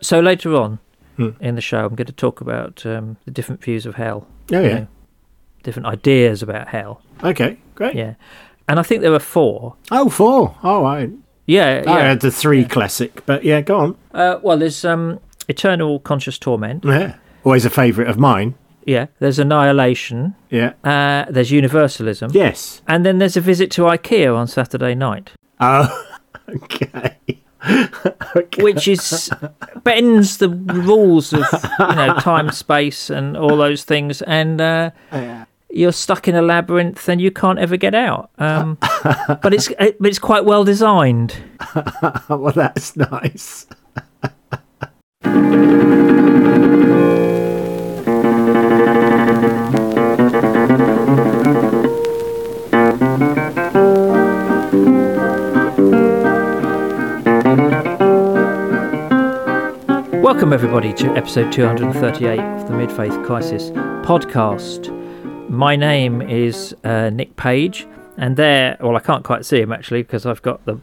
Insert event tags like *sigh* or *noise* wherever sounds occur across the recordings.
So later on Hmm. in the show, I'm going to talk about um, the different views of hell. Oh yeah. know, different ideas about hell. Okay, great. Yeah, and I think there were four. Oh, four. All right. Yeah, I yeah. had the three classic, but yeah, go on. Uh, well, there's um, eternal conscious torment. Yeah. Always a favourite of mine. Yeah, there's annihilation. Yeah. Uh, there's universalism. Yes. And then there's a visit to IKEA on Saturday night, Oh, *laughs* okay. *laughs* okay. which is bends the rules of you know time, space, and all those things, and uh, Yeah. you're stuck in a labyrinth and you can't ever get out. Um, but it's it, but it's quite well designed. *laughs* well, that's nice. *laughs* Welcome everybody to episode 238 of the Mid Faith Crisis podcast. My name is uh, Nick Page, and there, well, I can't quite see him actually because I've got the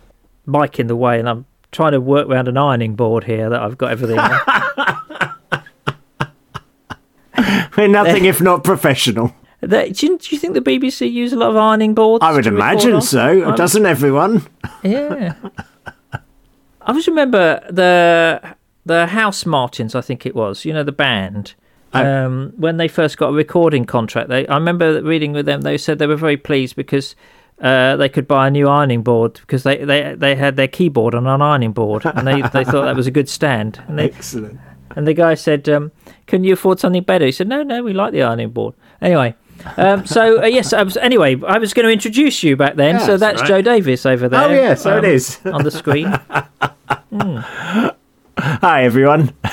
mic in the way, and I'm trying to work around an ironing board here that I've got everything. on. *laughs* *laughs* We're nothing if not professional. There- do, you, do you think the BBC use a lot of ironing boards? I would imagine so. I'm- Doesn't everyone? Yeah. *laughs* I always remember the the Housemartins, I think it was. You know the band. Oh. Um, when they first got a recording contract, they I remember reading with them. They said they were very pleased because uh, they could buy a new ironing board because they, they, they had their keyboard on an ironing board, and they, they thought that was a good stand. And they Excellent. and the guy said, um, "Can you afford something better?" He said, "No, no, we like the ironing board." Anyway, um, so uh, yes, I was, anyway, I was going to introduce you back then. Yeah, so that's right. Joe Davis over there. Oh, yeah, so it um, is. on the screen. *laughs* Hi everyone. *laughs*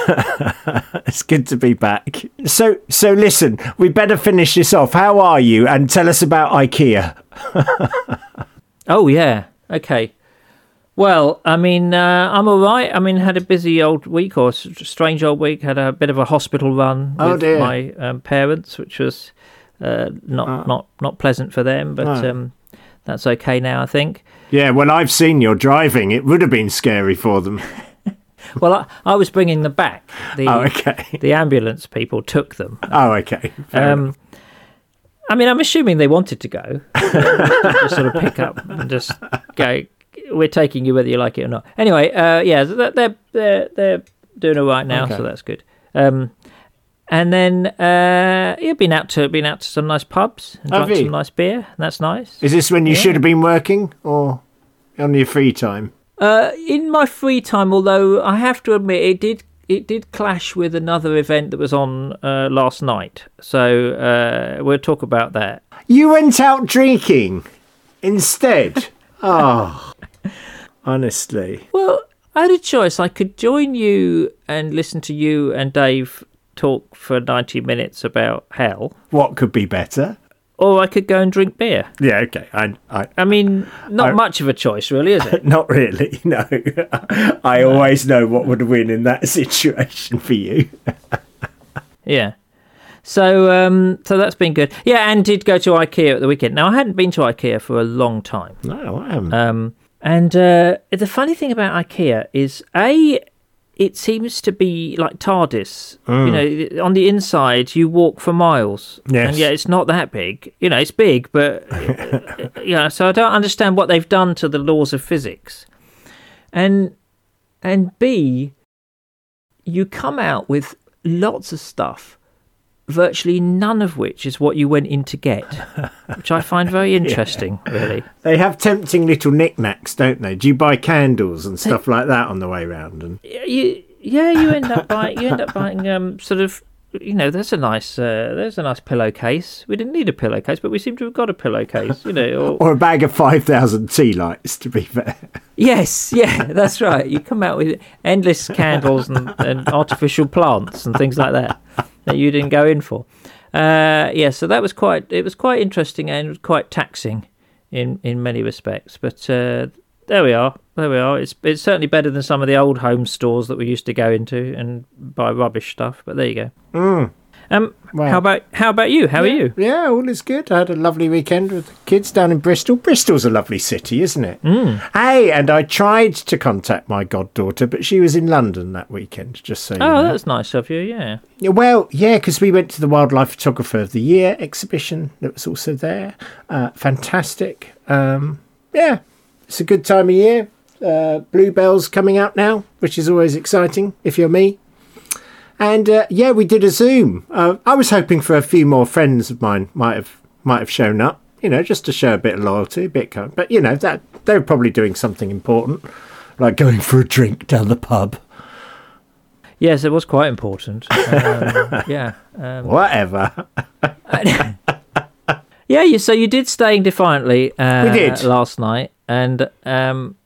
it's good to be back. So so listen, we better finish this off. How are you? And tell us about IKEA. *laughs* Oh yeah, okay. Well, I mean, uh, I'm all right. I mean, had a busy old week or strange old week. Had a bit of a hospital run Oh, with dear. my um, parents, which was uh, not not not pleasant for them, but No. um, that's okay now, I think. Yeah, well I've seen your driving. It would have been scary for them. *laughs* Well, I, I was bringing them back. The Oh, okay. *laughs* the ambulance people took them. Oh, okay. Um, I mean, I'm assuming they wanted to go. *laughs* just sort of pick up and just go. We're taking you whether you like it or not. Anyway, uh, yeah, they're they're they're, doing all right now, Okay. so that's good. Um, and then uh, yeah, been out to been out to some nice pubs and Have drunk you? some nice beer. And that's nice. Is this when you yeah. should have been working or on your free time? Uh, in my free time, although I have to admit it did it did clash with another event that was on uh, last night. So uh, we'll talk about that. You went out drinking instead. oh, *laughs* honestly. Well, I had a choice. I could join you and listen to you and Dave talk for 90 minutes about hell, What could be better? Or I could go and drink beer. Yeah, okay. I, I, I mean, not I- much of a choice, really, is it? *laughs* not really. *laughs* No, *laughs* I always know what would win in that situation for you. yeah. So, um, so that's been good. Yeah, and did go to IKEA at the weekend. Now, I hadn't been to IKEA for a long time. No, I haven't. Um, and uh, the funny thing about IKEA is, a, it seems to be like TARDIS. You mm. know, on the inside, you walk for miles. Yes. And yeah, it's not that big. You know, it's big, but *laughs* yeah. So I don't understand what they've done to the laws of physics. And and B, you come out with lots of stuff, virtually none of which is what you went in to get, *laughs* which I find very interesting. Really. they have tempting little knickknacks, don't they? Do you buy candles and stuff like that on the way round? And you, yeah, you end up buying. You end up buying um sort of. You know, there's a nice, uh, there's a nice pillowcase. We didn't need a pillowcase, but we seem to have got a pillowcase. You know, or, or a bag of five thousand tea lights. To be fair, yes, yeah, that's right. You come out with endless candles and, and artificial plants and things like that that you didn't go in for. Uh, yeah, so that was quite. It was quite interesting and quite taxing in in many respects. But uh, there we are. There we are. It's it's certainly better than some of the old home stores that we used to go into and buy rubbish stuff. But there you go. Um, Wow. how about how about you? How are you? Yeah, all is good. I had a lovely weekend with the kids down in Bristol. Bristol's a lovely city, isn't it? Mm. Hey, and I tried to contact my goddaughter, but she was in London that weekend, just so you Oh, know. that's nice of you. Yeah. Yeah, Well, yeah, because we went to the Wildlife Photographer of the Year exhibition that was also there. Uh, fantastic. Um, yeah, it's a good time of year. Uh, Bluebells coming out now, which is always exciting if you're me. And uh, yeah, we did a Zoom. Uh, I was hoping for a few more friends of mine might have might have shown up. You know, just to show a bit of loyalty, a bit. Kind but you know that they were probably doing something important, like going for a drink down the pub. Yes, it was quite important. *laughs* Um, yeah. Um, Whatever. *laughs* yeah. You, so you did staying defiantly. Uh, We did. last night, and um,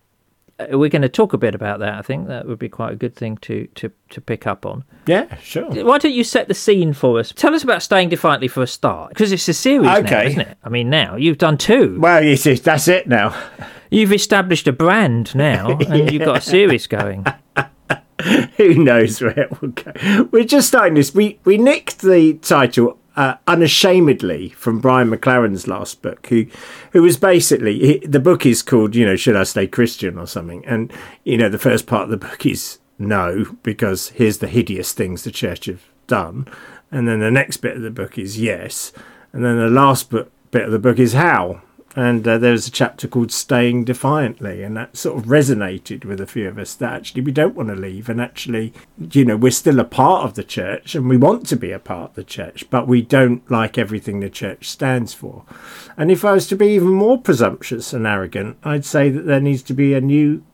Uh, we're going to talk a bit about that. I think that would be quite a good thing to to to pick up on. Yeah, sure. Why don't you set the scene for us? Tell us about staying defiantly for a start, because it's a series now, Okay. isn't it? I mean, now you've done two. Well, you see, that's it now. *laughs* You've established a brand now, *laughs* and you've got a series going. *laughs* Who knows where it will go? We're just starting this. We we nicked the title uh, unashamedly from Brian McLaren's last book, who who was basically he, the book is called you know Should I Stay Christian or something, and you know the first part of the book is no because here's the hideous things the church have done, and then the next bit of the book is yes, and then the last book, bit of the book is how. And uh, there's a chapter called Staying Defiantly, and that sort of resonated with a few of us that actually we don't want to leave, and actually, you know, we're still a part of the church and we want to be a part of the church, but we don't like everything the church stands for. And if I was to be even more presumptuous and arrogant, I'd say that there needs to be a new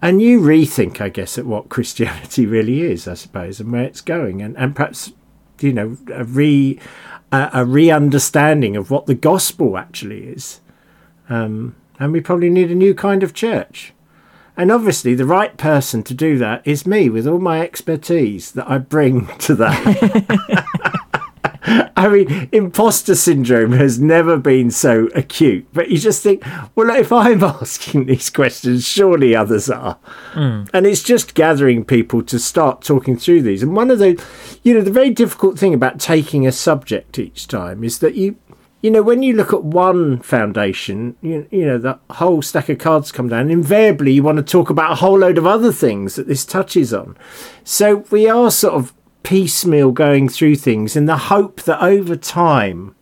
a new rethink, I guess, at what *laughs* Christianity really is, I suppose, and where it's going, and, and perhaps, you know, a re a, a re-understanding of what the gospel actually is. Um, and we probably need a new kind of church. And obviously, the right person to do that is me, with all my expertise that I bring *laughs* to that. *laughs* I mean, imposter syndrome has never been so acute. But you just think, well, if I'm *laughs* asking these questions, surely others are. And it's just gathering people to start talking through these. And one of the, you know, the very difficult thing about taking a subject each time is that you, you know, when you look at one foundation, you, you know, the whole stack of cards come down. Invariably, you want to talk about a whole load of other things that this touches on. So we are sort of piecemeal going through things in the hope that over time,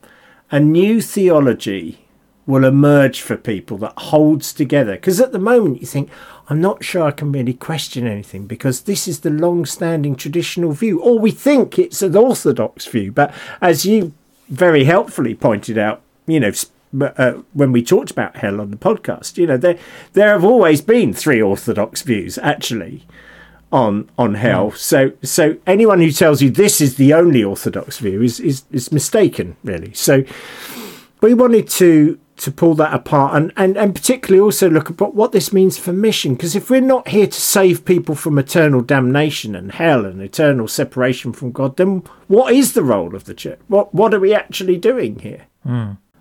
a new theology will emerge for people that holds together. Because at the moment, you think, I'm not sure I can really question anything because this is the long standing traditional view, or we think it's an orthodox view. But as you very helpfully pointed out, you know, uh, when we talked about hell on the podcast, you know, there there have always been three orthodox views actually on on hell. So so anyone who tells you this is the only orthodox view is is, is mistaken, really. So we wanted to to pull that apart and, and, and particularly also look at what this means for mission. Because if we're not here to save people from eternal damnation and hell and eternal separation from God then what is the role of the church? What what are we actually doing here?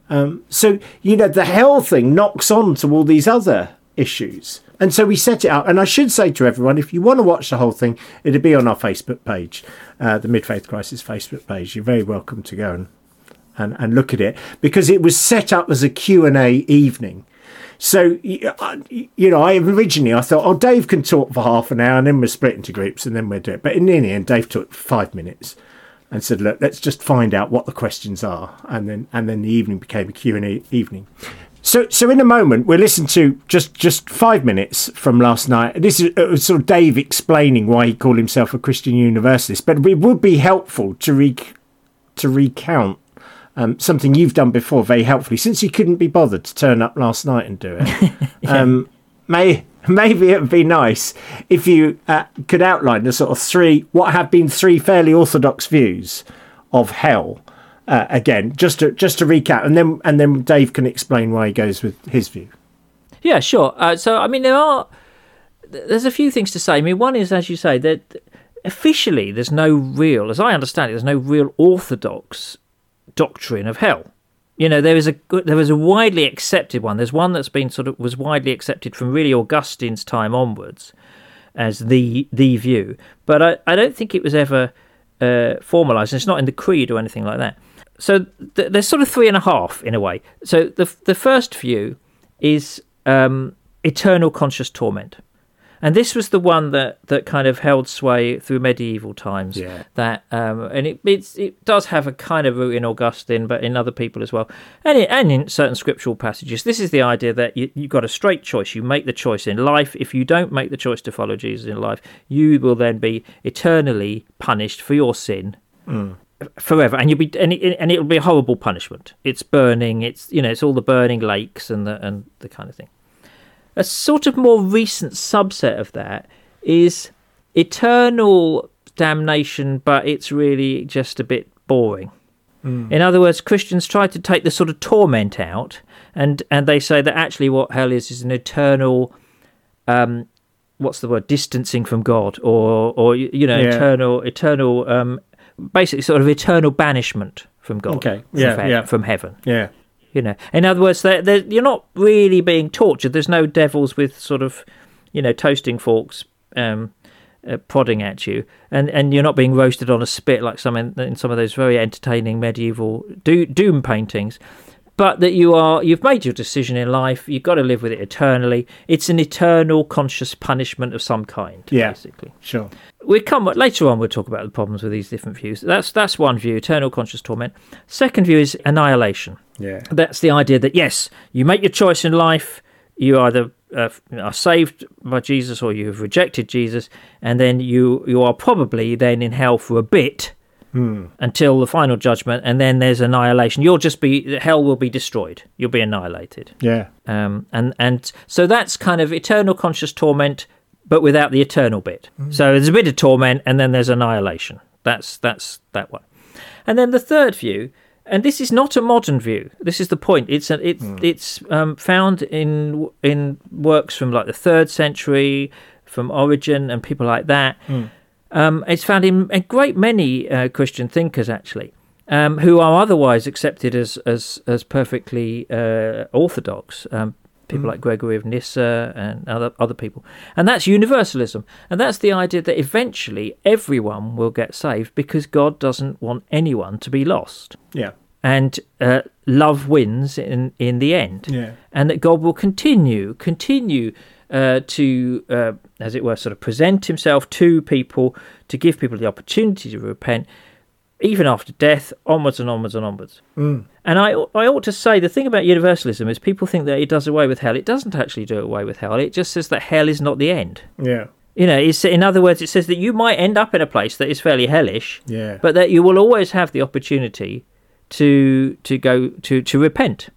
Um, so you know the hell thing knocks on to all these other issues. And so we set it up and i should say to everyone if you want to watch the whole thing it'll be on our facebook page uh, the mid-faith crisis facebook page. You're very welcome to go and and, and look at it because it was set up as a Q&A evening. So, uh, you know, I originally I thought, oh, Dave can talk for half an hour and then we'll split into groups and then we'll do it. But in the end, Dave took five minutes and said, look, let's just find out what the questions are. And then and then the evening became a Q&A evening. So, so in a moment, we'll listen to just, just five minutes from last night. This is uh, sort of Dave explaining why he called himself a Christian universalist. But it would be helpful to re- to recount um, something you've done before very helpfully, since you couldn't be bothered to turn up last night and do it. *laughs* um, may maybe it would be nice if you uh, could outline the sort of three what have been three fairly orthodox views of hell. Uh, again, just to just to recap, and then and then Dave can explain why he goes with his view. Yeah, sure. Uh, so, I mean, there are th- there's a few things to say. I mean, one is, as you say, that officially there's no real, as I understand it, there's no real orthodox doctrine of hell. You know, there is a there is a widely accepted one. There's one that's been sort of was widely accepted from really Augustine's time onwards as the the view, but I, I don't think it was ever uh, formalized, it's not in the creed or anything like that. So th- there's sort of three and a half in a way. So the the first view is um, eternal conscious torment. And this was the one that, that kind of held sway through medieval times. Yeah. That um, and it it does have a kind of root in Augustine, but in other people as well, and it, and in certain scriptural passages. This is the idea that you you've got a straight choice. You make the choice in life. If you don't make the choice to follow Jesus in life, you will then be eternally punished for your sin forever, and you'll be and, it, and it'll be a horrible punishment. It's burning. It's you know it's all the burning lakes and the and the kind of thing. A sort of more recent subset of that is eternal damnation, but it's really just a bit boring. In other words, Christians try to take the sort of torment out, and and they say that actually what hell is is an eternal, um, what's the word, distancing from God, or or you know, Yeah. eternal, eternal, um, basically sort of eternal banishment from God, Okay. Yeah, he- yeah. from heaven. Yeah. You know, in other words, they're, they're, you're not really being tortured. There's no devils with sort of, you know, toasting forks um, uh, prodding at you, and and you're not being roasted on a spit like some in, in some of those very entertaining medieval do, doom paintings. But that you are, you've made your decision in life. You've got to live with it eternally. It's an eternal conscious punishment of some kind, Yeah. basically Sure. we come later on. We'll talk about the problems with these different views. That's that's one view, eternal conscious torment. Second view is annihilation. Yeah. That's the idea that yes, you make your choice in life. You either uh, are saved by Jesus or you have rejected Jesus, and then you you are probably then in hell for a bit until the final judgment, and then there's annihilation. You'll just be hell will be destroyed. You'll be annihilated. Yeah. Um, and and so that's kind of eternal conscious torment, but without the eternal bit. So there's a bit of torment, and then there's annihilation. That's that's that one. And then the third view, and this is not a modern view. This is the point. It's a, it's it's um, found in in works from like the third century, from Origen and people like that. Um, it's found in a great many uh, Christian thinkers actually, um, who are otherwise accepted as as as perfectly uh, orthodox. Um, people like Gregory of Nyssa and other other people, and that's universalism, and that's the idea that eventually everyone will get saved because God doesn't want anyone to be lost, Yeah. and uh, love wins in in the end Yeah. and that God will continue, continue uh, to, uh, as it were, sort of present Himself to people to give people the opportunity to repent, even after death, onwards and onwards and onwards. Mm. And I, I ought to say the thing about universalism is people think that it does away with hell. It doesn't actually do away with hell. It just says that hell is not the end. Yeah. You know, it's, in other words, it says that you might end up in a place that is fairly hellish, Yeah. but that you will always have the opportunity to to go to to repent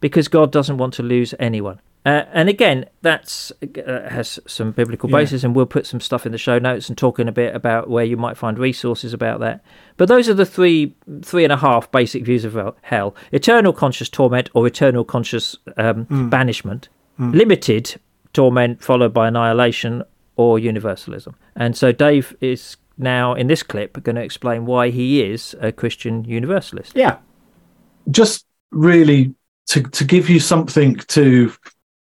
because God doesn't want to lose anyone. Uh, and again, that's uh, has some biblical Yeah. basis, and we'll put some stuff in the show notes and talk in a bit about where you might find resources about that. But those are the three three and a half basic views of hell: eternal conscious torment or eternal conscious um, banishment, limited torment followed by annihilation or universalism. And so Dave is now in this clip going to explain why he is a Christian universalist. Yeah. just really to to give you something to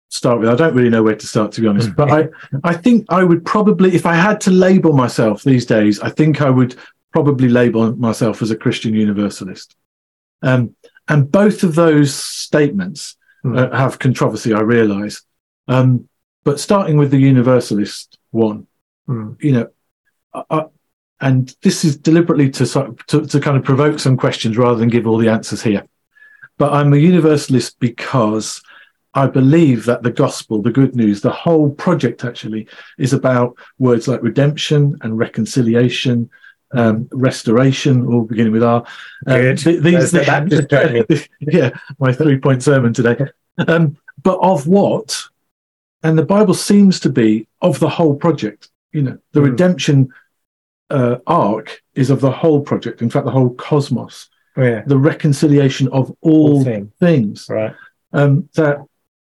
start with. I don't really know where to start, to be honest. But I *laughs* I think I would probably, if I had to label myself these days, I think I would probably label myself as a Christian Universalist. Um, and both of those statements uh, have controversy. I realise. Um, but starting with the Universalist one, Mm. you know, I, I, and this is deliberately to, to to kind of provoke some questions rather than give all the answers here. But I'm a universalist because I believe that the gospel, the good news, the whole project actually is about words like redemption and reconciliation, um, restoration, all beginning with R. Um, th- There's the *laughs* yeah, my three point sermon today. Um, but of what? And the Bible seems to be of the whole project. You know, the Mm. redemption uh, arc is of the whole project. In fact, the whole cosmos, Oh, yeah. the reconciliation of all All thing. things. Right. Um, that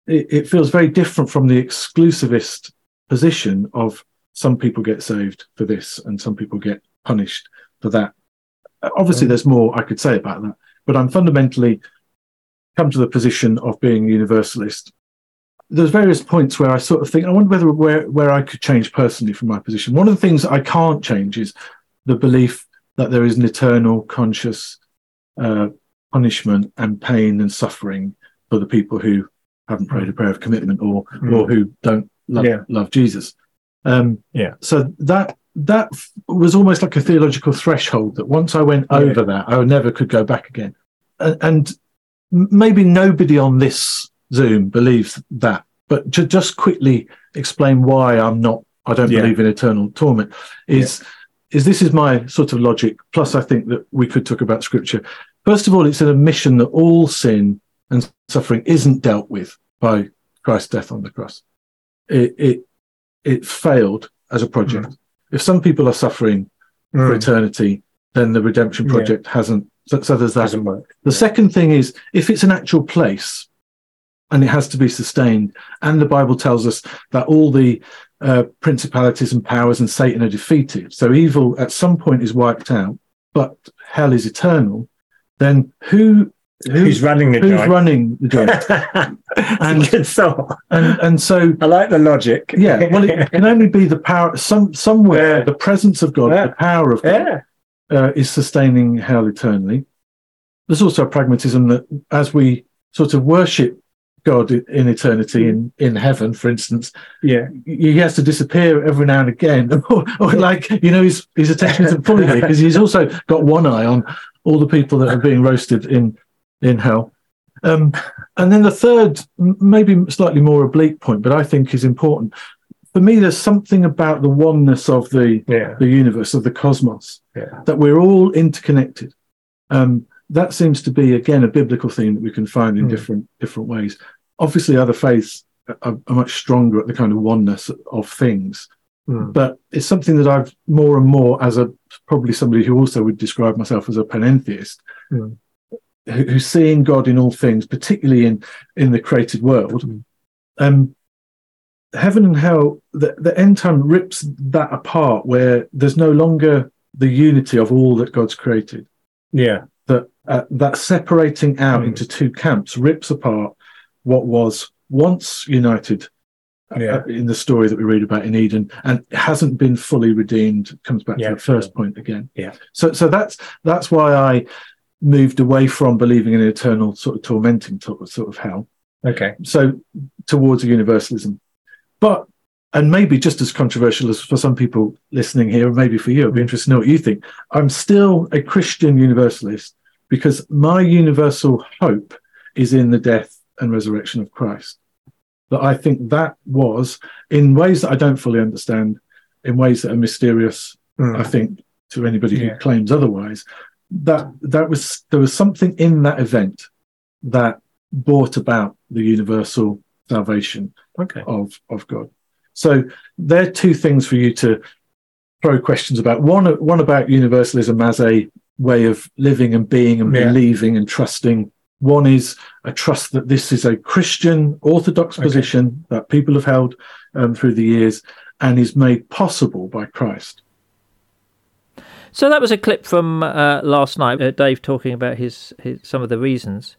it, it feels very different from the exclusivist position of some people get saved for this and some people get punished for that. Uh, Obviously, Mm. there's more I could say about that, but I'm fundamentally come to the position of being universalist. There's various points where I sort of think, I wonder whether where, where I could change personally from my position. One of the things I can't change is the belief that there is an eternal conscious uh, punishment and pain and suffering for the people who haven't prayed a prayer of commitment or Mm. or who don't love, Yeah. love Jesus. Um, Yeah. So that that was almost like a theological threshold that once I went Yeah. over that, I never could go back again. And, and maybe nobody on this Zoom believes that, but to just quickly explain why I'm not, I don't Yeah. believe in eternal torment is, is this is my sort of logic. Plus, I think that we could talk about scripture. First of all, it's an admission that all sin and suffering isn't dealt with by Christ's death on the cross. It, it, it failed as a project. If some people are suffering for Mm. eternity, then the redemption Yeah. project hasn't. So, so there's that. Work. The second thing is if it's an actual place and it has to be sustained, and the Bible tells us that all the uh, principalities and powers and Satan are defeated, so evil at some point is wiped out, but hell is eternal, then who, who Who's running the who's joint? running the joint? *laughs* and good thought. and and so I like the logic. yeah, well, it can *laughs* only be the power some somewhere Yeah. the presence of God, Yeah. the power of God yeah. uh, is sustaining hell eternally. There's also a pragmatism that as we sort of worship God in eternity in, in heaven, for instance, Yeah. he has to disappear every now and again, *laughs* or, or like you know his his attention isn't fully because he's also got one eye on all the people that are being roasted in in hell. Um, and then the third, maybe slightly more oblique point, but I think is important. For me, there's something about the oneness of the Yeah. the universe of the cosmos Yeah. that we're all interconnected um, that seems to be again a biblical theme that we can find in Mm. different different ways obviously other faiths are, are much stronger at the kind of oneness of things Mm. but it's something that i've more and more as a probably somebody who also would describe myself as a panentheist Mm. Who, who's seeing god in all things particularly in in the created world Mm. um heaven and hell the, the end time rips that apart where there's no longer the unity of all that god's created Yeah. that uh, that separating out Mm. into two camps rips apart what was once united uh, Yeah. in the story that we read about in Eden and hasn't been fully redeemed comes back Yeah, to the first point again Yeah. so so that's that's why I moved away from believing in an eternal sort of tormenting sort of, sort of hell Okay. so towards a universalism but and maybe just as controversial as for some people listening here, maybe for you, I'd be interested to know what you think. I'm still a Christian universalist because my universal hope is in the death and resurrection of Christ. That I think that was, in ways that I don't fully understand, in ways that are mysterious, Mm. I think, to anybody Yeah. who claims otherwise, that that was there was something in that event that brought about the universal salvation Okay. of of God. So there are two things for you to throw questions about. One one about universalism as a way of living and being and Yeah. believing and trusting. One is a trust that this is a Christian orthodox Okay. position that people have held um, through the years and is made possible by Christ. So that was a clip from uh, last night. Uh, Dave talking about his, his some of the reasons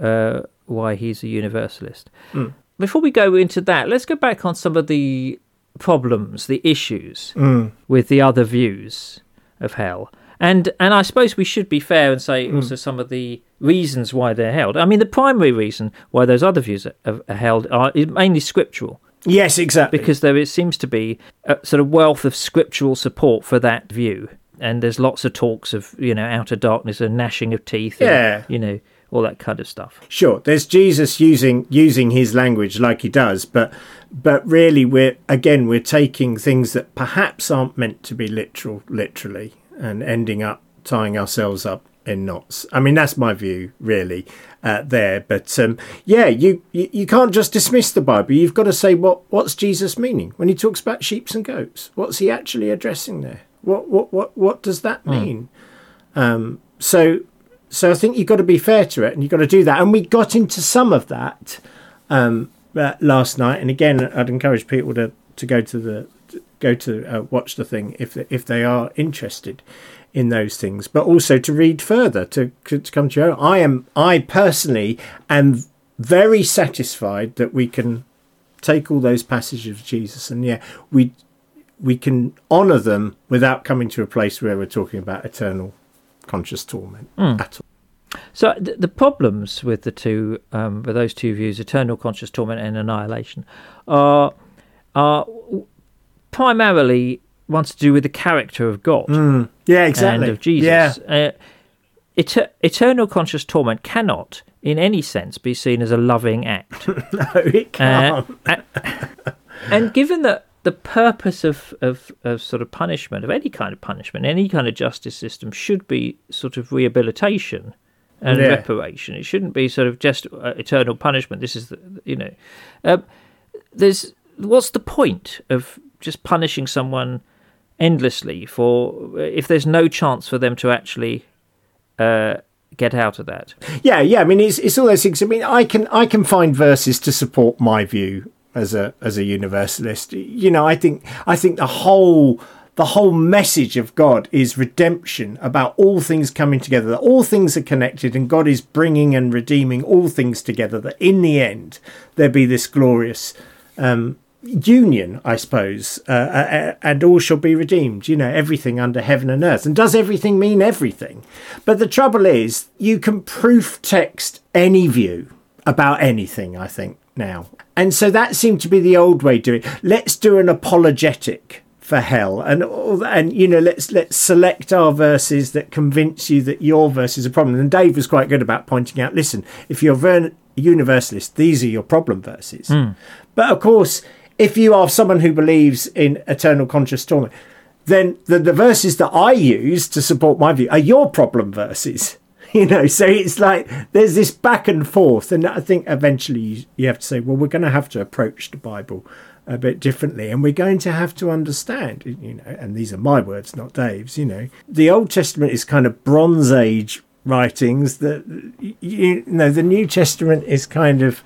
uh, why he's a universalist. Mm. Before we go into that, let's go back on some of the problems, the issues Mm. with the other views of hell. And and I suppose we should be fair and say Mm. also some of the reasons why they're held. I mean, the primary reason why those other views are, are held are is mainly scriptural Yes, exactly. because there is, seems to be a sort of wealth of scriptural support for that view. And there's lots of talks of you know outer darkness and gnashing of teeth, and, Yeah. you know all that kind of stuff. Sure, there's Jesus using using his language like he does, but but really we're again we're taking things that perhaps aren't meant to be literal literally and ending up tying ourselves up in knots. I mean that's my view really uh, there, but um, yeah, you, you you can't just dismiss the Bible. You've got to say what what's Jesus meaning when he talks about sheep and goats. What's he actually addressing there? What what what what does that mean? Um, so so I think you've got to be fair to it and you've got to do that. And we got into some of that um, uh, last night. And again, I'd encourage people to, to go to the to go to uh, watch the thing if they, if they are interested in those things, but also to read further to to come to your own. I am I personally am very satisfied that we can take all those passages of Jesus and yeah we we can honor them without coming to a place where we're talking about eternal conscious torment at all. So th- the problems with the two, um, with those two views, eternal conscious torment and annihilation, are are primarily ones to do with the character of God Yeah, exactly. and of Jesus. Yeah, Uh, eter- eternal conscious torment cannot, in any sense, be seen as a loving act. *laughs* no, it can't. Uh, a- and given that the purpose of, of, of sort of punishment, of any kind of punishment, any kind of justice system, should be sort of rehabilitation and Yeah. reparation. It shouldn't be sort of just uh, eternal punishment. This is, the, you know, um, there's what's the point of just punishing someone endlessly for if there's no chance for them to actually uh, get out of that? Yeah, yeah. I mean, it's it's all those things. I mean, I can I can find verses to support my view as a as a universalist. You know, I think I think the whole the whole message of God is redemption about all things coming together. That all things are connected, and God is bringing and redeeming all things together. That in the end there be this glorious. Um, union i suppose uh, uh, and all shall be redeemed you know everything under heaven and earth and does everything mean everything but the trouble is you can proof text any view about anything i think now and so that seemed to be the old way doing it. let's do an apologetic for hell and and you know let's let's select our verses that convince you that your verse is a problem and dave was quite good about pointing out listen if you're ver- universalist these are your problem verses. Hmm. But of course if you are someone who believes in eternal conscious torment then the, the verses that i use to support my view are your problem verses *laughs* you know so it's like there's this back and forth and i think eventually you, have to say well we're going to have to approach the bible a bit differently and we're going to have to understand you know and these are my words not dave's you know. The old testament is kind of bronze age writings that you, you know the new testament is kind of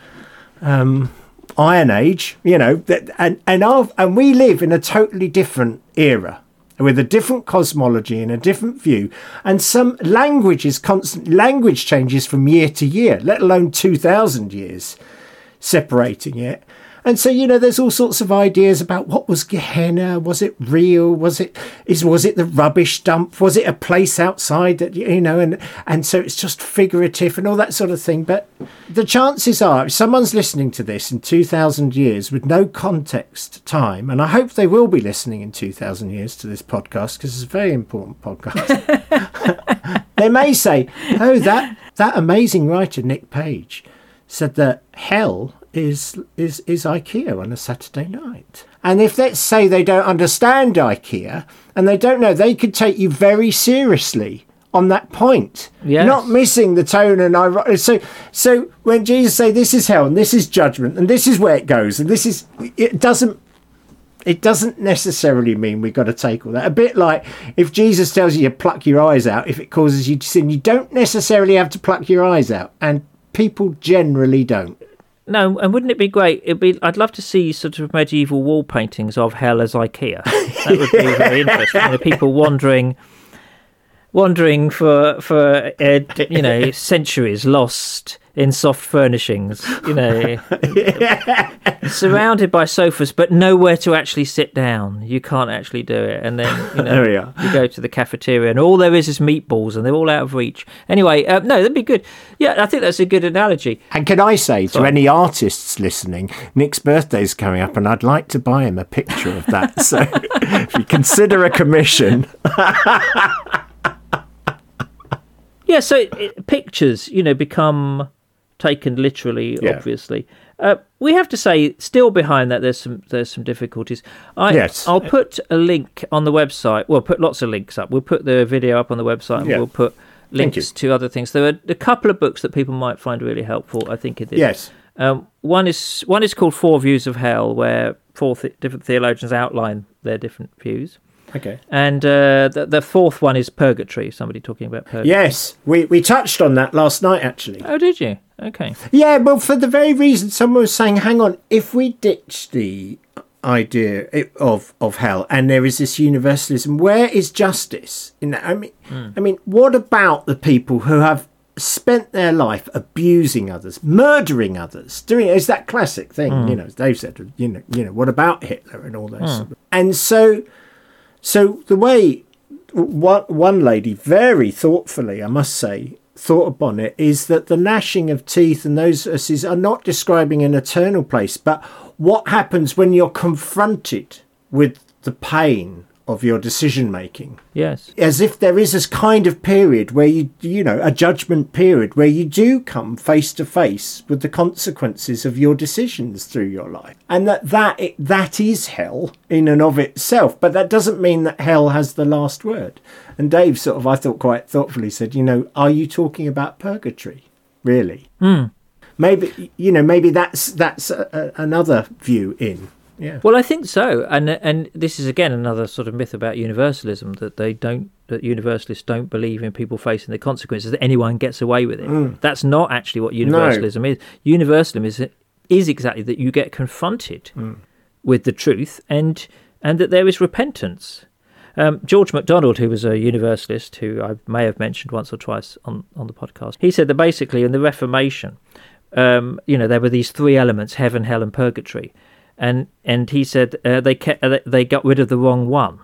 um iron age you know that and and our, and we live in a totally different era with a different cosmology and a different view. And some language is constant language changes from year to year let alone 2000 years separating it and so you know there's all sorts of ideas about what was gehenna was it real was it is was it the rubbish dump was it a place outside that you know and and so it's just figurative and all that sort of thing. But the chances are if someone's listening to this in 2000 years with no context time and i hope they will be listening in 2000 years to this podcast because it's a very important podcast *laughs* they may say oh that that amazing writer nick page said that hell is is is IKEA on a Saturday night. And if let's say they don't understand IKEA and they don't know, they could take you very seriously on that point. Yes. Not missing the tone and I so so when Jesus say this is hell and this is judgment and this is where it goes and this is it doesn't it doesn't necessarily mean we've got to take all that. A bit like if Jesus tells you to pluck your eyes out, if it causes you to sin, you don't necessarily have to pluck your eyes out. And people generally don't. No, and wouldn't it be great? It'd be. I'd love to see sort of medieval wall paintings of hell as IKEA. *laughs* That would be very interesting. Know, people *laughs* wandering, wandering for for uh, you know centuries, lost in soft furnishings. You know, *laughs* surrounded by sofas, but nowhere to actually sit down. You can't actually do it, and then you know *laughs* There we are. you go to the cafeteria, and all there is is meatballs, and they're all out of reach. Anyway, uh, no, that'd be good. Yeah, I think that's a good analogy. And can I say to any artists listening, Nick's birthday's coming up, and I'd like to buy him a picture of that. so *laughs* if you consider a commission, Yeah, so it- pictures, you know, become taken literally. Yeah. Obviously, uh, we have to say, still behind that, there's some there's some difficulties. I, Yes. I'll put a link on the website. We'll put lots of links up. We'll put the video up on the website, and Yeah. we'll put links to other things. There are a couple of books that people might find really helpful. I think in this. yes, Um, one is one is called Four Views of Hell, where four th- different theologians outline their different views. okay, And uh, the, the fourth one is Purgatory. Somebody talking about Purgatory. yes, we we touched on that last night actually. Oh, did you? Okay. Yeah, well, for the very reason someone was saying, hang on, if we ditch the idea of of hell and there is this universalism, where is justice? You know, I mean, hmm. I mean, what about the people who have spent their life abusing others, murdering others, doing it. It's that classic thing, hmm. you know. As Dave said, you know, you know, what about Hitler and all those. Hmm. sort of- And so, so the way one one lady very thoughtfully, I must say, thought upon it is that the gnashing of teeth and those verses are not describing an eternal place, but what happens when you're confronted with the pain of your decision making. Yes. as if there is this kind of period where you you know a judgment period where you do come face to face with the consequences of your decisions through your life. And that that it, that is hell in and of itself but that doesn't mean that hell has the last word. And dave sort of i thought quite thoughtfully said you know are you talking about purgatory? Really? Hmm. Maybe you know maybe that's that's a, a, another view in yeah Well, I think so, and and this is again another sort of myth about universalism that they don't that universalists don't believe in people facing the consequences that anyone gets away with it. That's not actually what universalism is. Universalism is is exactly that you get confronted with the truth and and that there is repentance. Um, George MacDonald, who was a universalist, who I may have mentioned once or twice on, on the podcast, he said that basically in the Reformation, um, you know, there were these three elements: heaven, hell, and purgatory. And and he said uh, they kept, uh, they got rid of the wrong one,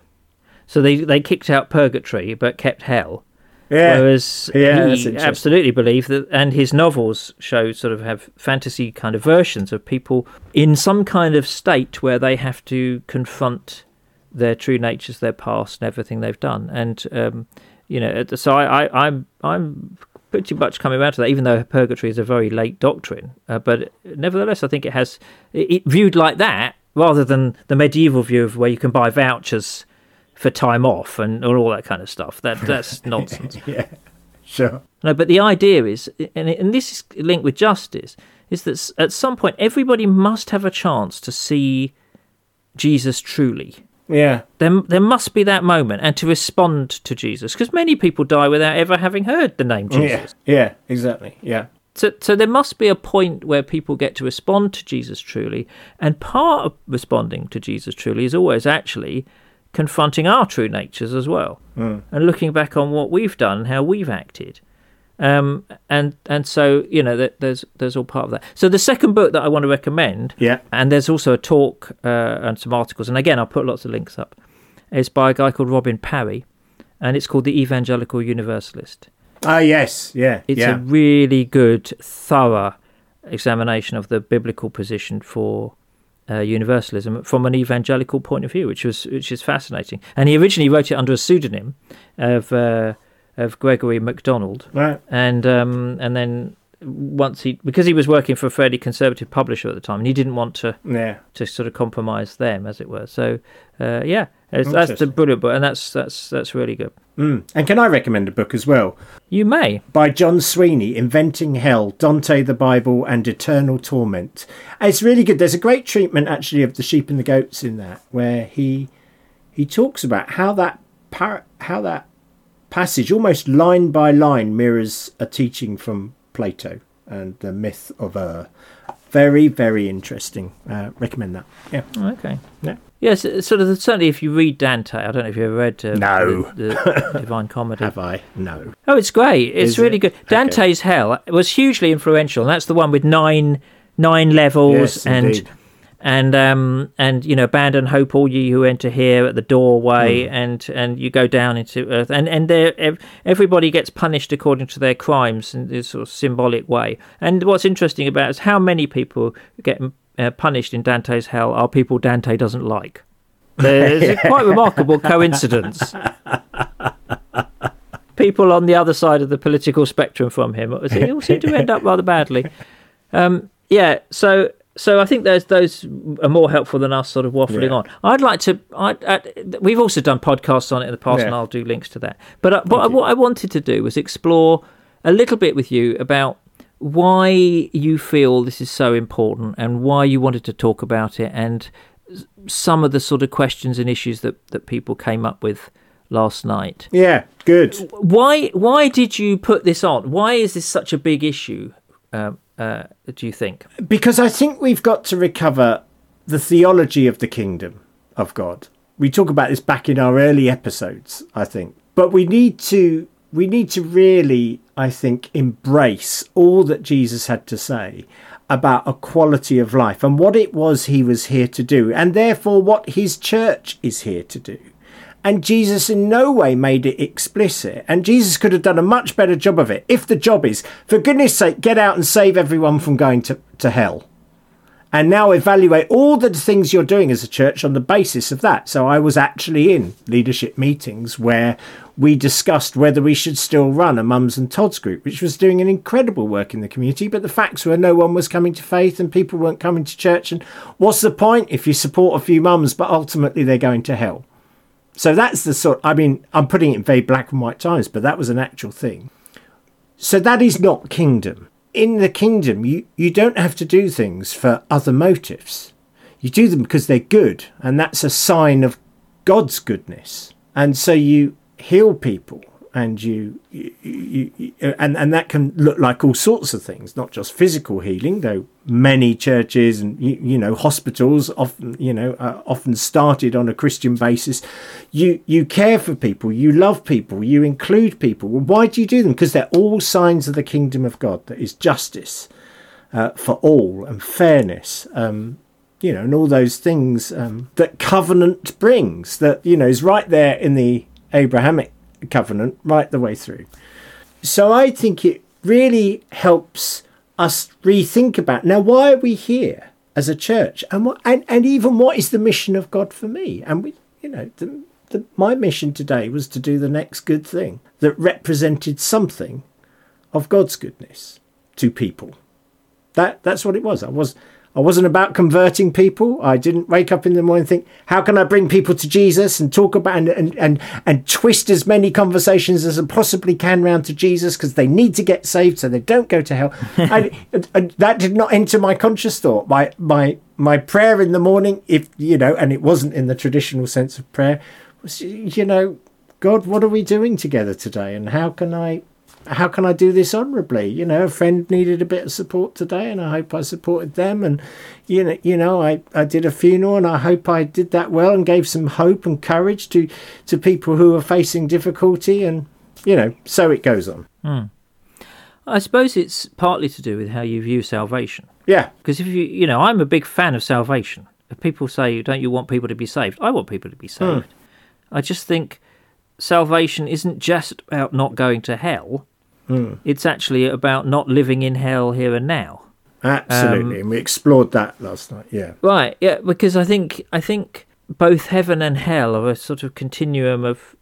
so they they kicked out purgatory but kept hell. yeah Whereas Yeah, he absolutely believed that, and his novels show sort of have fantasy kind of versions of people in some kind of state where they have to confront their true natures, their past, and everything they've done. And um, you know, so I, I, I'm I'm pretty much coming around to that, even though purgatory is a very late doctrine. Uh, but nevertheless, I think it has it, it viewed like that rather than the medieval view of where you can buy vouchers for time off and or all that kind of stuff. That that's *laughs* nonsense. yeah sure No, but the idea is, and, and this is linked with justice, is that at some point everybody must have a chance to see Jesus truly. Yeah. There, there must be that moment and to respond to Jesus, because many people die without ever having heard the name Jesus. Yeah, yeah, exactly. Yeah, So, so there must be a point where people get to respond to Jesus truly, and part of responding to Jesus truly is always actually confronting our true natures as well, hmm. and looking back on what we've done, how we've acted, um, and and so you know that there's there's all part of that. So the second book that I want to recommend, yeah, and there's also a talk uh, and some articles, and again I'll put lots of links up, is by a guy called Robin Parry, and it's called the Evangelical Universalist. ah, yes, yeah, It's yeah, a really good, thorough examination of the biblical position for uh, universalism from an evangelical point of view, which was which is fascinating. And he originally wrote it under a pseudonym of uh, of Gregory MacDonald, right, and um, and then once he because he was working for a fairly conservative publisher at the time, and he didn't want to yeah, to sort of compromise them, as it were. So uh, yeah, it's, that's the brilliant book, and that's that's that's really good. mm. And can I recommend a book as well You may. by Jon Sweeney, "Inventing Hell: Dante, the Bible, and Eternal Torment"? It's really good. There's a great treatment actually of the sheep and the goats in that, where he he talks about how that par- how that passage almost line by line mirrors a teaching from Plato and the myth of Ur. Very, very interesting. Uh, recommend that. Yeah. Okay. Yeah. Yes, uh, sort of. Certainly, if you read Dante, I don't know if you ever read uh, No. the, the *laughs* Divine Comedy. Have I? No. Oh, it's great. It's Is really it? good. Dante's Hell was hugely influential, and that's the one with nine nine levels Yes, and indeed. And um and you know abandon hope all ye who enter here at the doorway Hmm. and and you go down into earth. And and there everybody gets punished according to their crimes in this sort of symbolic way. And what's interesting about it is how many people get uh, punished in dante's hell are people dante doesn't like. There's a quite *laughs* remarkable coincidence. People on the other side of the political spectrum from him they all seem to end up rather badly. Um, yeah, so so I think those those are more helpful than us sort of waffling Yeah. on. I'd like to. I, I, we've also done podcasts on it in the past, Yeah. and I'll do links to that. But uh, Thank you. what I wanted to do was explore a little bit with you about why you feel this is so important and why you wanted to talk about it, and some of the sort of questions and issues that that people came up with last night. Yeah, good. Why why did you put this on? Why is this such a big issue? Um, uh, do you think? Because I think we've got to recover the theology of the kingdom of God. We talk about this back in our early episodes, I think. But we need to we need to really, I think, embrace all that Jesus had to say about a quality of life and what it was he was here to do, and therefore what his church is here to do. And Jesus in no way made it explicit. And Jesus could have done a much better job of it if the job is, for goodness sake, get out and save everyone from going to, to hell and now evaluate all the things you're doing as a church on the basis of that. So I was actually in leadership meetings where we discussed whether we should still run a Mums and Tots group, which was doing an incredible work in the community. But the facts were no one was coming to faith and people weren't coming to church. And what's the point if you support a few mums, but ultimately they're going to hell? So that's the sort. I mean, I'm putting it in very black and white times, but that was an actual thing. So that is not kingdom in the kingdom, you, you don't have to do things for other motives. You do them because they're good, and that's a sign of God's goodness. And so you heal people and you, you, you, and and that can look like all sorts of things, not just physical healing. Though many churches and you, you know hospitals often you know often started on a Christian basis. You you care for people, you love people, you include people. Well, why do you do them? Because they're all signs of the kingdom of God. That is justice uh, for all and fairness. Um, you know, and all those things um, that covenant brings. That you know is right there in the Abrahamic covenant right the way through. So I think it really helps us rethink about now why are we here as a church and what and, and even what is the mission of God for me? And we you know the, the, my mission today was to do the next good thing that represented something of God's goodness to people. That that's what it was. I was I wasn't about converting people. I didn't wake up in the morning and think, how can I bring people to Jesus and talk about and and and, and twist as many conversations as I possibly can round to Jesus because they need to get saved so they don't go to hell. *laughs* I, that did not enter my conscious thought. My my my prayer in the morning, if you know, and it wasn't in the traditional sense of prayer, was you know, God, what are we doing together today, and how can I how can I do this honourably? You know, a friend needed a bit of support today, and I hope I supported them. And you know, you know, I, I did a funeral, and I hope I did that well and gave some hope and courage to to people who are facing difficulty. And you know, so it goes on. Hmm. I suppose it's partly to do with how you view salvation. Yeah, because if you, you know, I'm a big fan of salvation. If people say, you "Don't you want people to be saved?" I want people to be saved. Hmm. I just think salvation isn't just about not going to hell Mm. It's actually about not living in hell here and now. Absolutely, um, and we explored that last night. Yeah, right. Yeah, because I think I think both heaven and hell are a sort of continuum of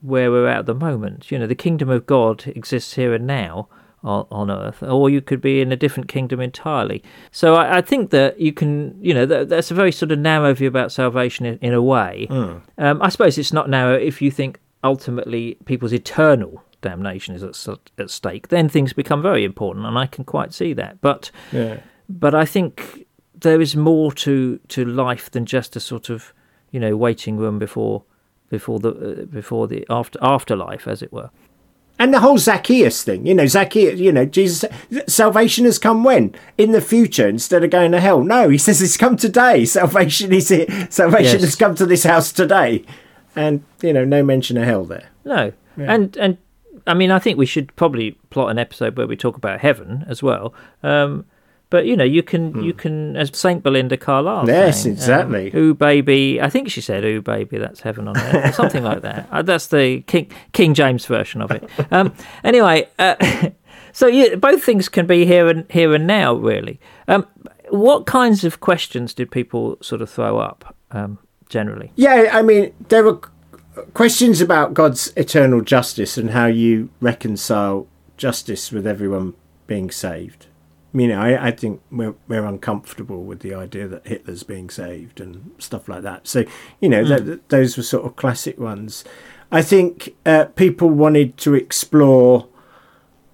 where we're at at the moment. You know, the kingdom of God exists here and now on, on earth, or you could be in a different kingdom entirely. So I, I think that you can, you know, that, that's a very sort of narrow view about salvation in, in a way. Mm. Um, I suppose it's not narrow if you think ultimately people's eternal damnation is at, at stake, then things become very important, and I can quite see that. But yeah. but I think there is more to to life than just a sort of you know waiting room before before the uh, before the after afterlife, as it were. And the whole Zacchaeus thing, you know, Zacchaeus, you know, Jesus, salvation has come when? In the future, instead of going to hell. No, he says it's come today. *laughs* Salvation is here. Salvation yes. has come to this house today. And, you know, no mention of hell there. No. Yeah. And, and I mean, I think we should probably plot an episode where we talk about heaven as well. Um, but you know, you can mm. you can as Saint Belinda Carlisle. Yes, saying, exactly. Um, ooh, baby. I think she said, "Ooh, baby, that's heaven on earth," something like that. *laughs* Uh, that's the King King James version of it. Um, anyway, uh, *laughs* so yeah, both things can be here and here and now, really. Um, what kinds of questions did people sort of throw up um, generally? Yeah, I mean, there were questions about God's eternal justice and how you reconcile justice with everyone being saved. You know, I, I think we're, we're uncomfortable with the idea that Hitler's being saved and stuff like that. So, you know, mm. th- those were sort of classic ones. I think uh, people wanted to explore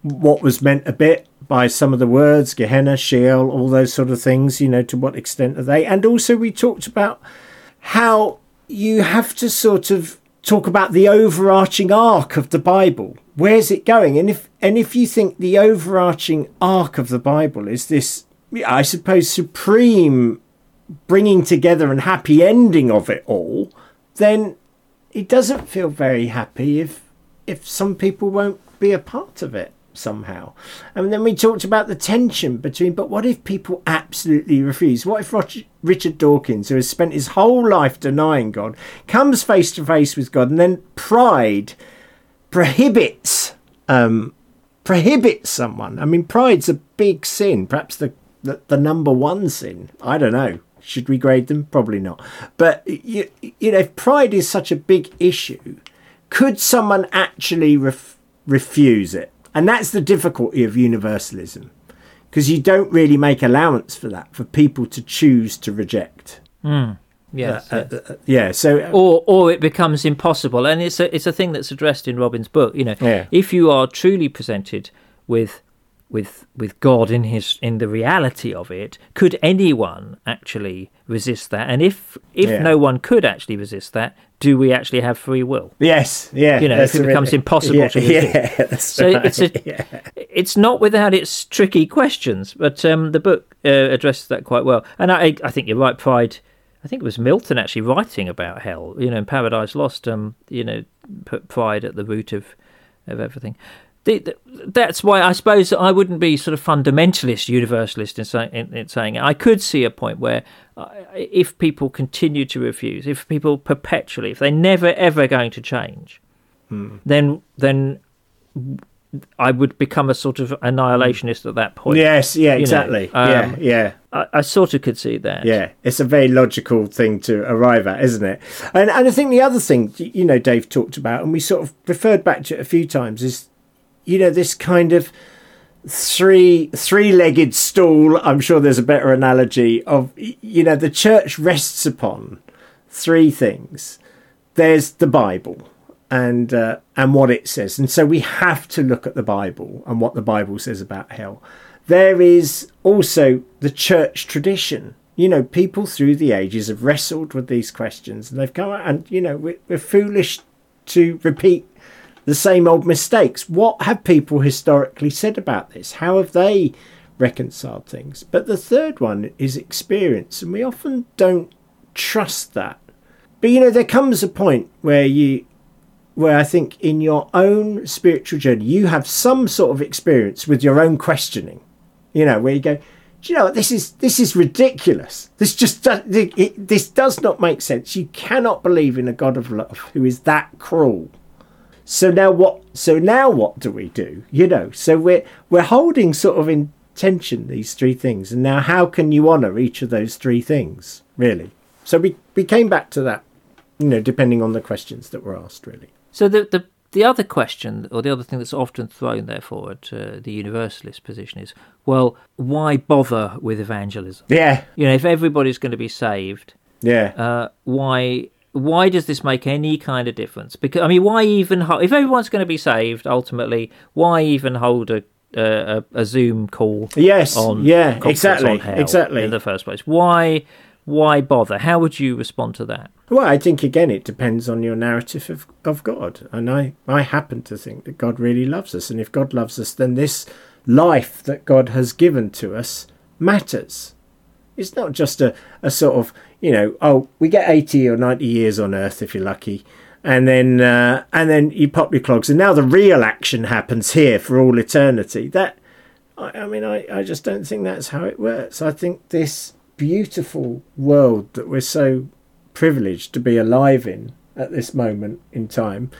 what was meant a bit by some of the words, Gehenna, Sheol, all those sort of things, you know, to what extent are they? And also, we talked about how you have to sort of talk about the overarching arc of the Bible. Where's it going? And if and if you think the overarching arc of the Bible is this, I suppose, supreme bringing together and happy ending of it all, then it doesn't feel very happy if if some people won't be a part of it somehow? And then we talked about the tension between, but what if people absolutely refuse? What if Roger, Richard Dawkins, who has spent his whole life denying God, comes face to face with God, and then pride prohibits um, prohibits someone? I mean, pride's a big sin, perhaps the, the, the number one sin. I don't know. Should we grade them? Probably not. But you, you know, if pride is such a big issue, could someone actually ref- refuse it? And that's the difficulty of universalism, because you don't really make allowance for that for people to choose to reject. Mm. Yes, Uh, yes. uh, uh, yeah. So or or it becomes impossible and it's a it's a thing that's addressed in Robin's book you know Yeah. if you are truly presented with with with God in his in the reality of it could anyone actually resist that and if if Yeah. no one could actually resist that do we actually have free will yes, yeah. You know, if it becomes impossible yeah, to resist. Yeah, *laughs* that's So right. it's a *laughs* yeah. it's not without its tricky questions but um the book uh, addresses that quite well and I I think you're right pride I think it was Milton actually writing about hell. You know, in Paradise Lost, um, you know, put pride at the root of of everything. That's why I suppose I wouldn't be sort of fundamentalist, universalist in, say, in, in saying it. I could see a point where, uh, if people continue to refuse, if people perpetually, if they're never ever going to change, then then I would become a sort of annihilationist at that point. Yes, yeah, exactly. um, yeah, yeah. I, I sort of could see that. Yeah, it's a very logical thing to arrive at, isn't it? And and I think the other thing you know Dave talked about, and we sort of referred back to it a few times, is you know this kind of three three legged stool. I'm sure there's a better analogy of you know the church rests upon three things. There's the Bible and uh, and what it says, and so we have to look at the Bible and what the Bible says about hell. There is also the church tradition. You know, people through the ages have wrestled with these questions, and they've come out, and you know, we're, we're foolish to repeat the same old mistakes. What have people historically said about this? How have they reconciled things? But the third one is experience, and we often don't trust that. But you know, there comes a point where you where I think in your own spiritual journey you have some sort of experience with your own questioning. You know, where you go, do you know what, this is this is ridiculous. This just does, it, this does not make sense. You cannot believe in a God of love who is that cruel. So now what? So now what do we do? You know, so we're we're holding sort of in tension these three things, and now how can you honour each of those three things? Really. So we we came back to that. You know, depending on the questions that were asked, really. So the the the other question, or the other thing that's often thrown there forward, uh, the universalist position is, well, why bother with evangelism? Yeah, You know, if everybody's going to be saved, yeah, uh, why why does this make any kind of difference? Because I mean, why even ho- if everyone's going to be saved ultimately, why even hold a a, a Zoom call yes, on yeah, exactly, exactly. in the first place? Why why bother? How would you respond to that? Well, I think again it depends on your narrative of, of God. And I, I happen to think that God really loves us. And if God loves us, then this life that God has given to us matters. It's not just a, a sort of, you know, oh, we get 80 or 90 years on earth if you're lucky. And then, uh, and then you pop your clogs, and now the real action happens here for all eternity. That, I, I mean, I, I just don't think that's how it works. I think this beautiful world that we're so privileged to be alive in at this moment in time,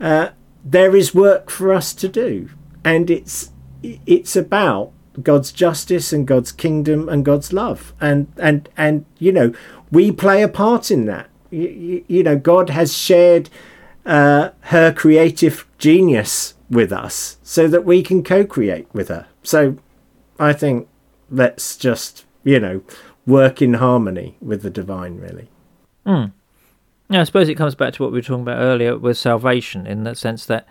uh, there is work for us to do, and it's it's about God's justice and God's kingdom and God's love, and and and you know we play a part in that. You, you, know, God has shared uh, her creative genius with us so that we can co-create with her. So I think let's just you know work in harmony with the divine, really. Yeah, I suppose it comes back to what we were talking about earlier with salvation, in the sense that,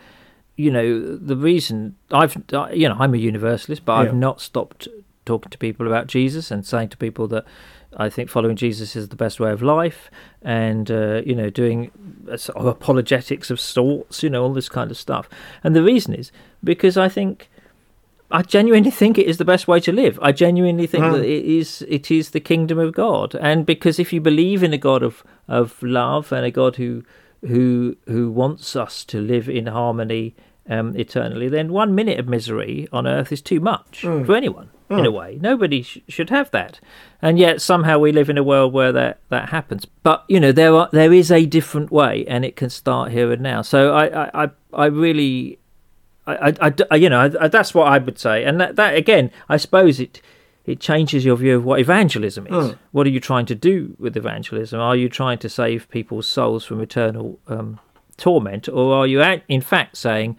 you know, the reason I've, you know, I'm a universalist, but I've not stopped talking to people about Jesus and saying to people that I think following Jesus is the best way of life, and uh, you know, doing a sort of apologetics of sorts, you know, all this kind of stuff. And the reason is because I think. I genuinely think it is the best way to live. I genuinely think Mm. that it is it is the kingdom of God, and because if you believe in a God of of love and a God who who who wants us to live in harmony um, eternally, then one minute of misery on earth is too much Mm. for anyone. In a way, nobody sh- should have that, and yet somehow we live in a world where that that happens. But you know, there are there is a different way, and it can start here and now. So I I I, I really. I, I, I- you know, I, that's what I would say, and that, that again, I suppose it it changes your view of what evangelism is. What are you trying to do with evangelism? Are you trying to save people's souls from eternal um, torment, or are you, in fact, saying,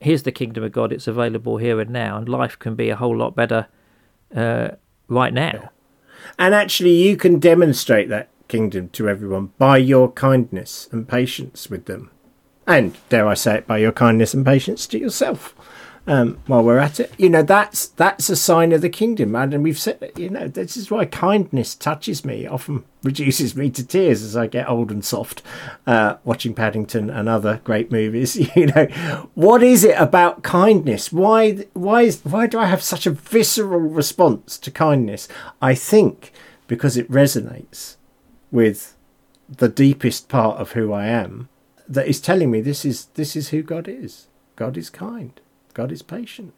"Here's the kingdom of God; it's available here and now, and life can be a whole lot better uh, right now." And actually, you can demonstrate that kingdom to everyone by your kindness and patience with them. And, dare I say it, by your kindness and patience to yourself. Um, while we're at it, you know that's that's a sign of the kingdom, man. And we've said, you know, this is why kindness touches me, often reduces me to tears as I get old and soft, uh, watching Paddington and other great movies. *laughs* You know, what is it about kindness? Why, why is, why do I have such a visceral response to kindness? I think because it resonates with the deepest part of who I am, that is telling me this is this is who God is. God is kind. God is patient.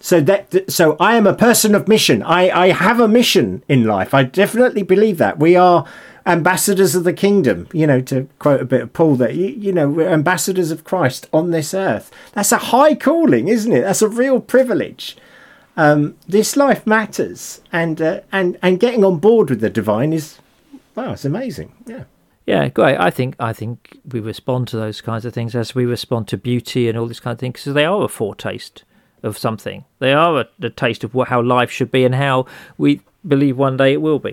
So that so I am a person of mission. I, I have a mission in life. I definitely believe that. We are ambassadors of the kingdom, you know, to quote a bit of Paul there, you, you know, we're ambassadors of Christ on this earth. That's a high calling, isn't it? That's a real privilege. Um, this life matters, and uh, and and getting on board with the divine is, wow, it's amazing. Yeah. Yeah, great. I think I think we respond to those kinds of things as we respond to beauty and all these kind of things because they are a foretaste of something. They are a, a taste of what, how life should be and how we believe one day it will be.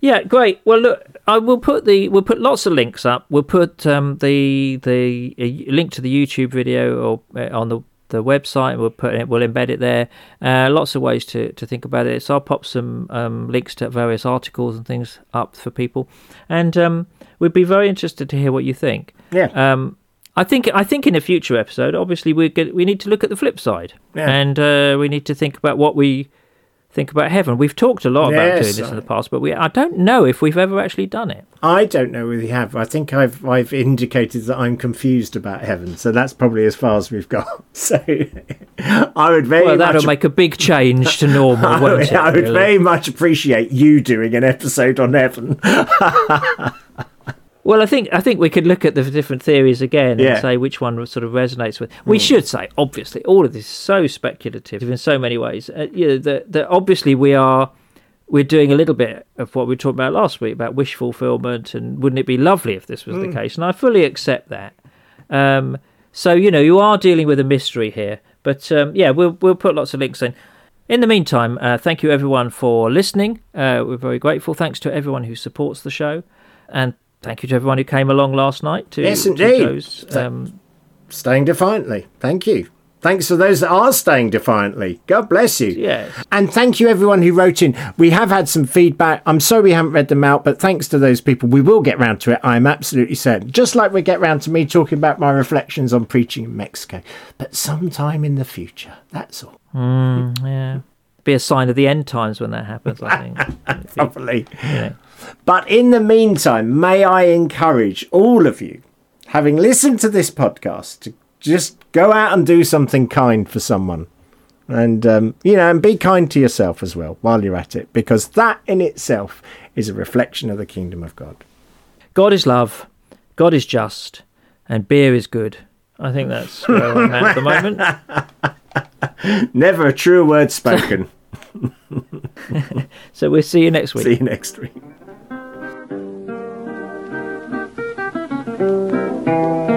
Yeah, great. Well, look, I will put the we'll put lots of links up. We'll put um, the the link to the YouTube video or uh, on the the website. We'll put it. We'll embed it there. Uh, lots of ways to, to think about it. So I'll pop some um, links to various articles and things up for people, and um, we'd be very interested to hear what you think. Yeah. Um, I think I think in a future episode, obviously we we need to look at the flip side, Yeah. and uh, we need to think about what we think about heaven. We've talked a lot about doing this in the past, but we I don't know if we've ever actually done it. I don't know whether you have. I think I've I've indicated that I'm confused about heaven, so that's probably as far as we've got. *laughs* So I would very Well, that'll much. make a big change to *laughs* normal, I won't would, it? I would really? very much appreciate you doing an episode on heaven. *laughs* Well, I think I think we could look at the different theories again Yeah. Hmm. and say which one sort of resonates with. We should say, obviously, all of this is so speculative in so many ways. Uh, you know, that that obviously we are we're doing a little bit of what we talked about last week about wish fulfillment, and wouldn't it be lovely if this was Hmm. the case? And I fully accept that. Um, so you know, you are dealing with a mystery here, but um, yeah, we'll we'll put lots of links in. In the meantime, uh, thank you everyone for listening. Uh, we're very grateful. Thanks to everyone who supports the show, and thank you to everyone who came along last night to, Yes, to indeed. Um, staying defiantly. Thank you. Thanks to those that are staying defiantly. God bless you. yeah, And thank you everyone who wrote in. We have had some feedback. I'm sorry we haven't read them out, but thanks to those people, we will get round to it. I'm absolutely certain. Just like we get round to me talking about my reflections on preaching in Mexico. But sometime in the future. That's all. yeah, be a sign of the end times when that happens. I think. *laughs* Probably. Yeah. But in the meantime, may I encourage all of you, having listened to this podcast, to just go out and do something kind for someone. And, um, you know, and be kind to yourself as well while you're at it, because that in itself is a reflection of the kingdom of God. God is love, God is just, and beer is good. I think that's where I'm at the moment. *laughs* Never a truer word spoken. *laughs* So we'll see you next week. See you next week. Thank you.